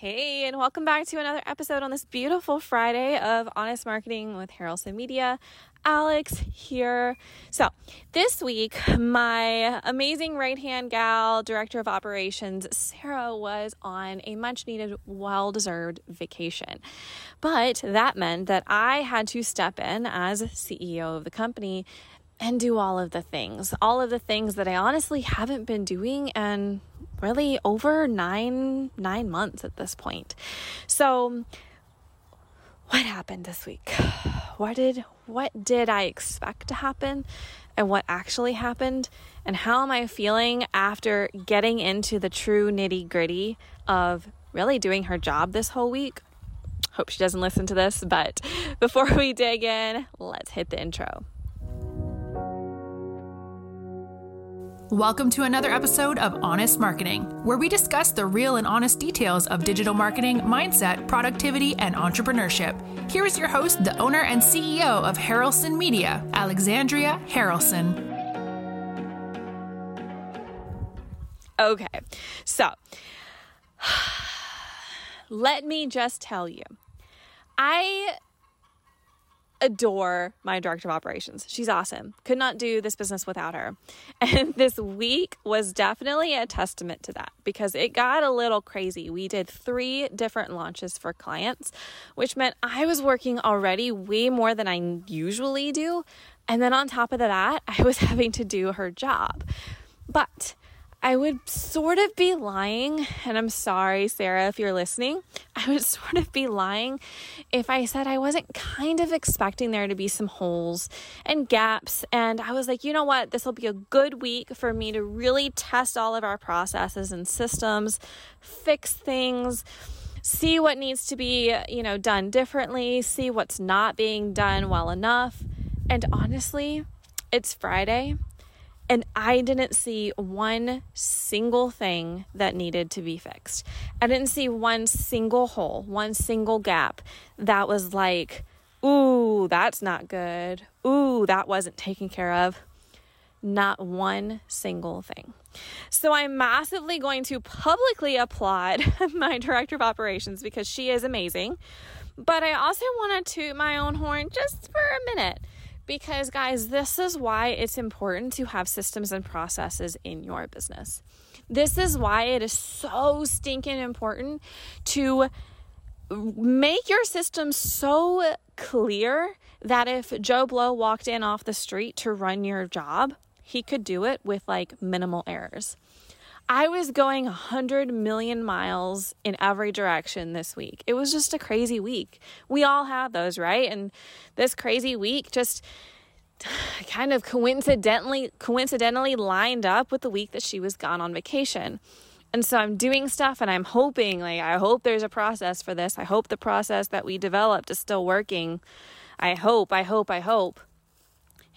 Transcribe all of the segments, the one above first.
Hey, and welcome back to another episode on this beautiful Friday of Honest Marketing with Harrelson Media. Alex here. So, this week, my amazing right hand gal, director of operations, Sarah, was on a much needed, well deserved vacation. But that meant that I had to step in as CEO of the company and do all of the things, all of the things that I honestly haven't been doing and really over nine nine months at this point. So what happened this week? What did what did I expect to happen and what actually happened? And how am I feeling after getting into the true nitty-gritty of really doing her job this whole week? Hope she doesn't listen to this, but before we dig in, let's hit the intro. Welcome to another episode of Honest Marketing, where we discuss the real and honest details of digital marketing, mindset, productivity, and entrepreneurship. Here is your host, the owner and CEO of Harrelson Media, Alexandria Harrelson. Okay, so let me just tell you, I adore my director of operations. She's awesome. Could not do this business without her. And this week was definitely a testament to that because it got a little crazy. We did three different launches for clients, which meant I was working already way more than I usually do. And then on top of that, I was having to do her job. But I would sort of be lying, and I'm sorry, Sarah, if you're listening. I would sort of be lying if I said I wasn't kind of expecting there to be some holes and gaps. And I was like, you know what? This will be a good week for me to really test all of our processes and systems, fix things see what needs to be, you know, done differently, see what's not being done well enough. And honestly, it's Friday and I didn't see one single thing that needed to be fixed. I didn't see one single hole, one single gap that was like, ooh, that's not good. Ooh, that wasn't taken care of. Not one single thing. So I'm massively going to publicly applaud my director of operations because she is amazing. But I also want to toot my own horn just for a minute because, guys, this is why it's important to have systems and processes in your business. This is why it is so stinking important to make your system so clear that if Joe Blow walked in off the street to run your job, he could do it with like minimal errors. I was going 100 million miles in every direction this week. It was just a crazy week. We all have those, right? And this crazy week just kind of coincidentally coincidentally lined up with the week that she was gone on vacation. And so I'm doing stuff and I'm hoping like I hope there's a process for this. I hope the process that we developed is still working. I hope, I hope, I hope.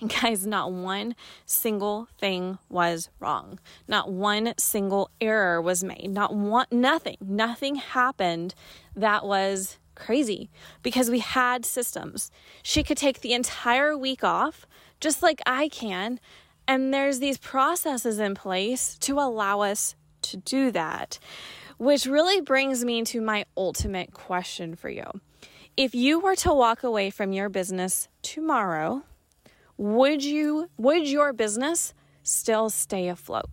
And guys, not one single thing was wrong. Not one single error was made. Not one, nothing, nothing happened that was crazy because we had systems. She could take the entire week off, just like I can. And there's these processes in place to allow us to do that, which really brings me to my ultimate question for you. If you were to walk away from your business tomorrow, would you would your business still stay afloat?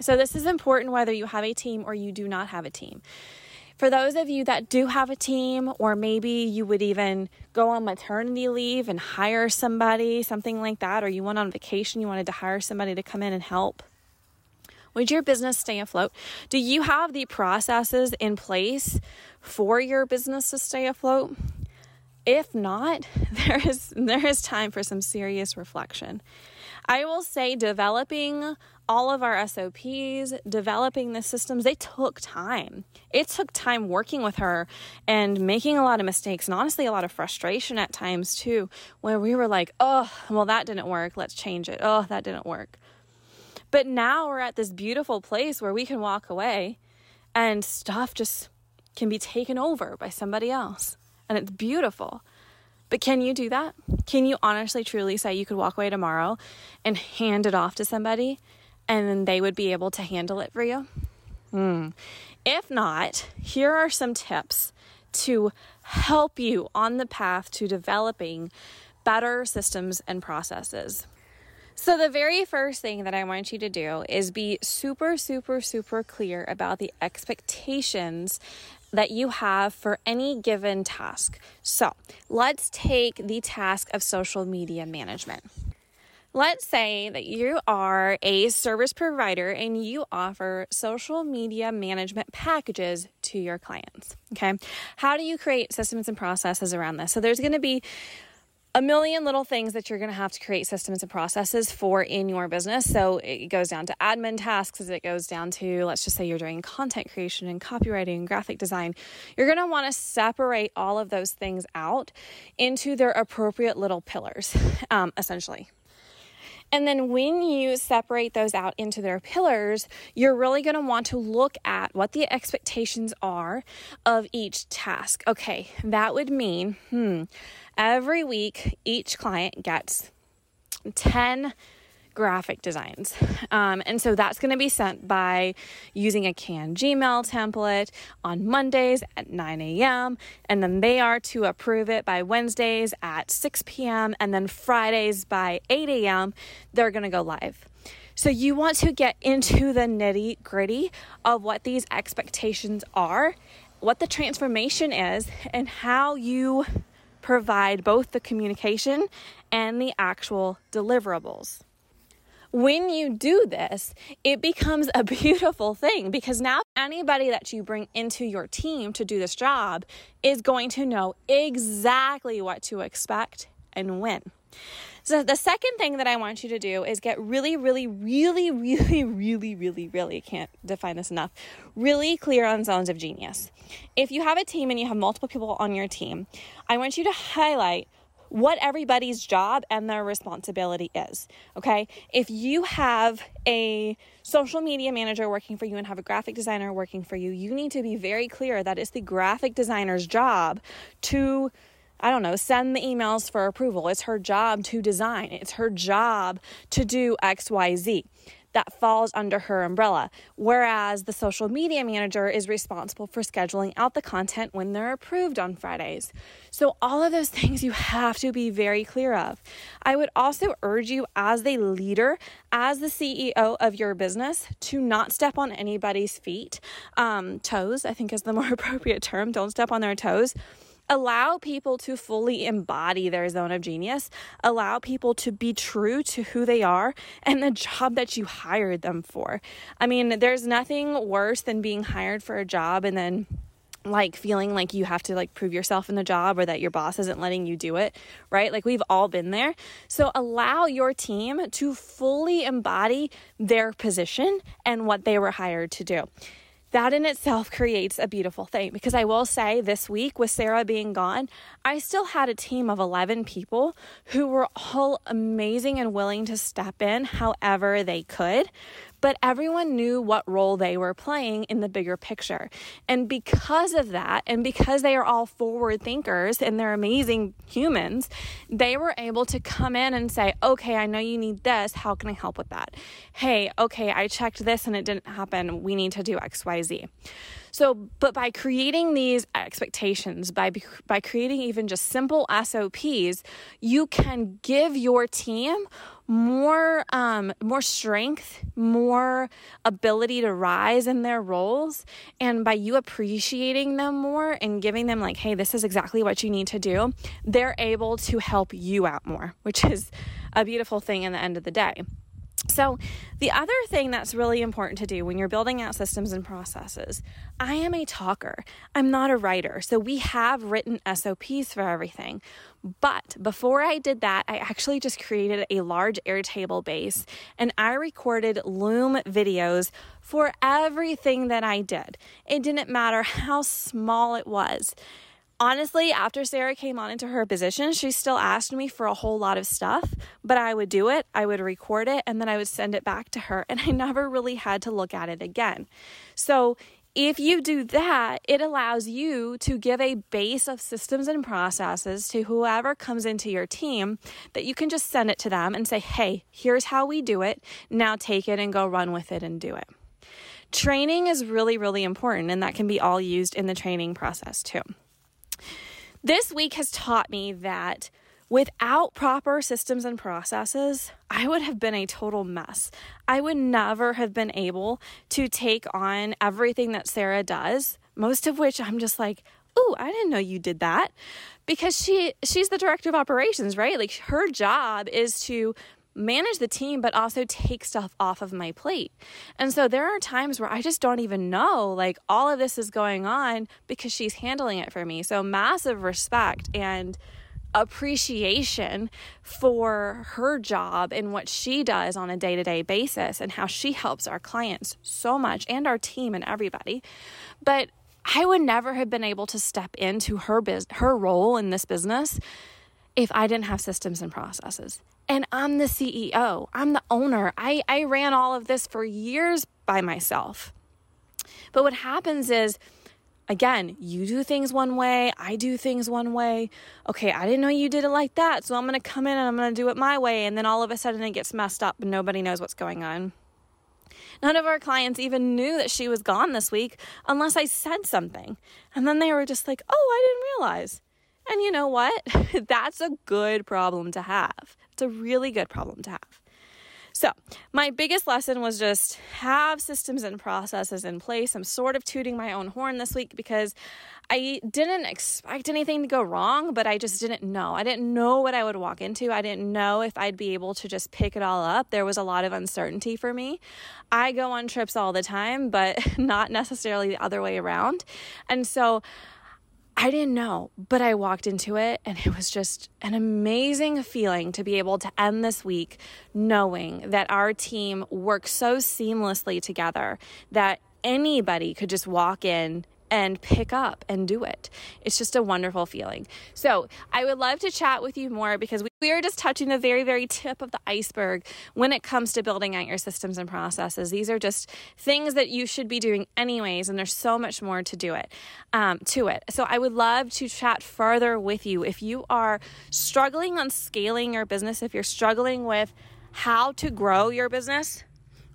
So this is important whether you have a team or you do not have a team. For those of you that do have a team, or maybe you would even go on maternity leave and hire somebody, something like that, or you went on vacation, you wanted to hire somebody to come in and help. Would your business stay afloat? Do you have the processes in place for your business to stay afloat? If not, there is there is time for some serious reflection. I will say developing all of our SOPs, developing the systems, they took time. It took time working with her and making a lot of mistakes and honestly a lot of frustration at times too, where we were like, oh, well, that didn't work. Let's change it. Oh, that didn't work. But now we're at this beautiful place where we can walk away and stuff just can be taken over by somebody else and it's beautiful. But can you do that? Can you honestly, truly say you could walk away tomorrow and hand it off to somebody and then they would be able to handle it for you? Hmm. If not, here are some tips to help you on the path to developing better systems and processes. So, the very first thing that I want you to do is be super, super, super clear about the expectations that you have for any given task. So, let's take the task of social media management. Let's say that you are a service provider and you offer social media management packages to your clients. Okay. How do you create systems and processes around this? So there's going to be a million little things that you're going to have to create systems and processes for in your business. So it goes down to admin tasks as it goes down to, let's just say you're doing content creation and copywriting and graphic design. You're going to want to separate all of those things out into their appropriate little pillars, um, essentially. And then when you separate those out into their pillars, you're really going to want to look at what the expectations are of each task. Okay, that would mean, hmm, every week each client gets 10 graphic designs. Um, and so that's going to be sent by using a canned Gmail template on Mondays at 9 a.m. And then they are to approve it by Wednesdays at 6 p.m. And then Fridays by 8 a.m. They're going to go live. So you want to get into the nitty gritty of what these expectations are, what the transformation is, and how you provide both the communication and the actual deliverables when you do this, it becomes a beautiful thing because now anybody that you bring into your team to do this job is going to know exactly what to expect and when. So, the second thing that I want you to do is get really, really, really, really, really, really, really, can't define this enough, really clear on zones of genius. If you have a team and you have multiple people on your team, I want you to highlight what everybody's job and their responsibility is. Okay. If you have a social media manager working for you and have a graphic designer working for you, you need to be very clear that it's the graphic designer's job to. I don't know, send the emails for approval. It's her job to design. It's her job to do XYZ that falls under her umbrella. Whereas the social media manager is responsible for scheduling out the content when they're approved on Fridays. So, all of those things you have to be very clear of. I would also urge you, as a leader, as the CEO of your business, to not step on anybody's feet. Um, toes, I think, is the more appropriate term. Don't step on their toes allow people to fully embody their zone of genius, allow people to be true to who they are and the job that you hired them for. I mean, there's nothing worse than being hired for a job and then like feeling like you have to like prove yourself in the job or that your boss isn't letting you do it, right? Like we've all been there. So allow your team to fully embody their position and what they were hired to do that in itself creates a beautiful thing. Because I will say this week with Sarah being gone, I still had a team of 11 people who were all amazing and willing to step in however they could but everyone knew what role they were playing in the bigger picture. And because of that, and because they are all forward thinkers and they're amazing humans, they were able to come in and say, okay, I know you need this. How can I help with that? Hey, okay, I checked this and it didn't happen. We need to do XYZ. So, but by creating these expectations, by by creating even just simple SOPs, you can give your team more um, more strength, more ability to rise in their roles, and by you appreciating them more and giving them like, hey, this is exactly what you need to do, they're able to help you out more, which is a beautiful thing in the end of the day. So, the other thing that's really important to do when you're building out systems and processes, I am a talker. I'm not a writer. So, we have written SOPs for everything. But before I did that, I actually just created a large Airtable base and I recorded Loom videos for everything that I did. It didn't matter how small it was honestly, after Sarah came on into her position, she still asked me for a whole lot of stuff, but I would do it, I would record it, and then I would send it back to her, and I never really had to look at it again. So, if you do that, it allows you to give a base of systems and processes to whoever comes into your team that you can just send it to them and say, hey, here's how we do it. Now take it and go run with it and do it. training is really, really important, and that can be all used in the training process too. This week has taught me that without proper systems and processes, I would have been a total mess. I would never have been able to take on everything that Sarah does, most of which I'm just like, "Oh, I didn't know you did that." Because she she's the director of operations, right? Like her job is to manage the team, but also take stuff off of my plate. And so there are times where I just don't even know, like, all of this is going on because she's handling it for me. So, massive respect and appreciation for her job and what she does on a day to day basis and how she helps our clients so much and our team and everybody. But I would never have been able to step into her biz- her role in this business if I didn't have systems and processes. And I'm the CEO, I'm the owner. I, I ran all of this for years by myself. But what happens is, again, you do things one way, I do things one way. Okay, I didn't know you did it like that, so I'm gonna come in and I'm gonna do it my way. And then all of a sudden it gets messed up and nobody knows what's going on. None of our clients even knew that she was gone this week unless I said something. And then they were just like, oh, I didn't realize. And you know what? That's a good problem to have. It's a really good problem to have. So, my biggest lesson was just have systems and processes in place. I'm sort of tooting my own horn this week because I didn't expect anything to go wrong, but I just didn't know. I didn't know what I would walk into. I didn't know if I'd be able to just pick it all up. There was a lot of uncertainty for me. I go on trips all the time, but not necessarily the other way around. And so, I didn't know, but I walked into it and it was just an amazing feeling to be able to end this week knowing that our team works so seamlessly together that anybody could just walk in and pick up and do it. It's just a wonderful feeling. So, I would love to chat with you more because we are just touching the very, very tip of the iceberg when it comes to building out your systems and processes. These are just things that you should be doing anyways, and there's so much more to do it, um, to it. So, I would love to chat further with you if you are struggling on scaling your business, if you're struggling with how to grow your business,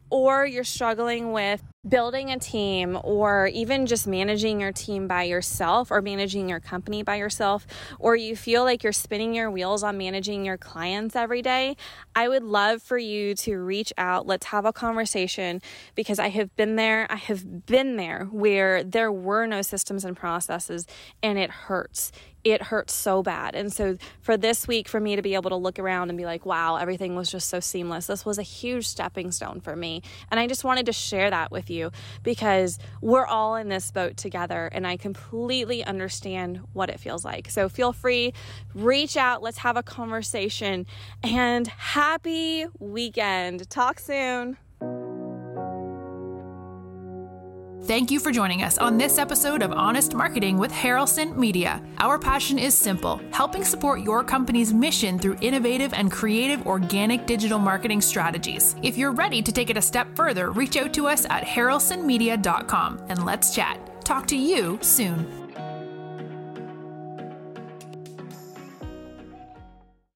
or you're struggling with building a team or even just managing your team by yourself or managing your company by yourself, or you feel like you're spinning your wheels on managing your clients every day, I would love for you to reach out. Let's have a conversation because I have been there. I have been there where there were no systems and processes and it hurts it hurts so bad. And so for this week, for me to be able to look around and be like, wow, everything was just so seamless, this was a huge stepping stone for me. And I just wanted to share that with you because we're all in this boat together and I completely understand what it feels like. So feel free, reach out, let's have a conversation, and happy weekend. Talk soon. Thank you for joining us on this episode of Honest Marketing with Harrelson Media. Our passion is simple helping support your company's mission through innovative and creative organic digital marketing strategies. If you're ready to take it a step further, reach out to us at harrelsonmedia.com and let's chat. Talk to you soon.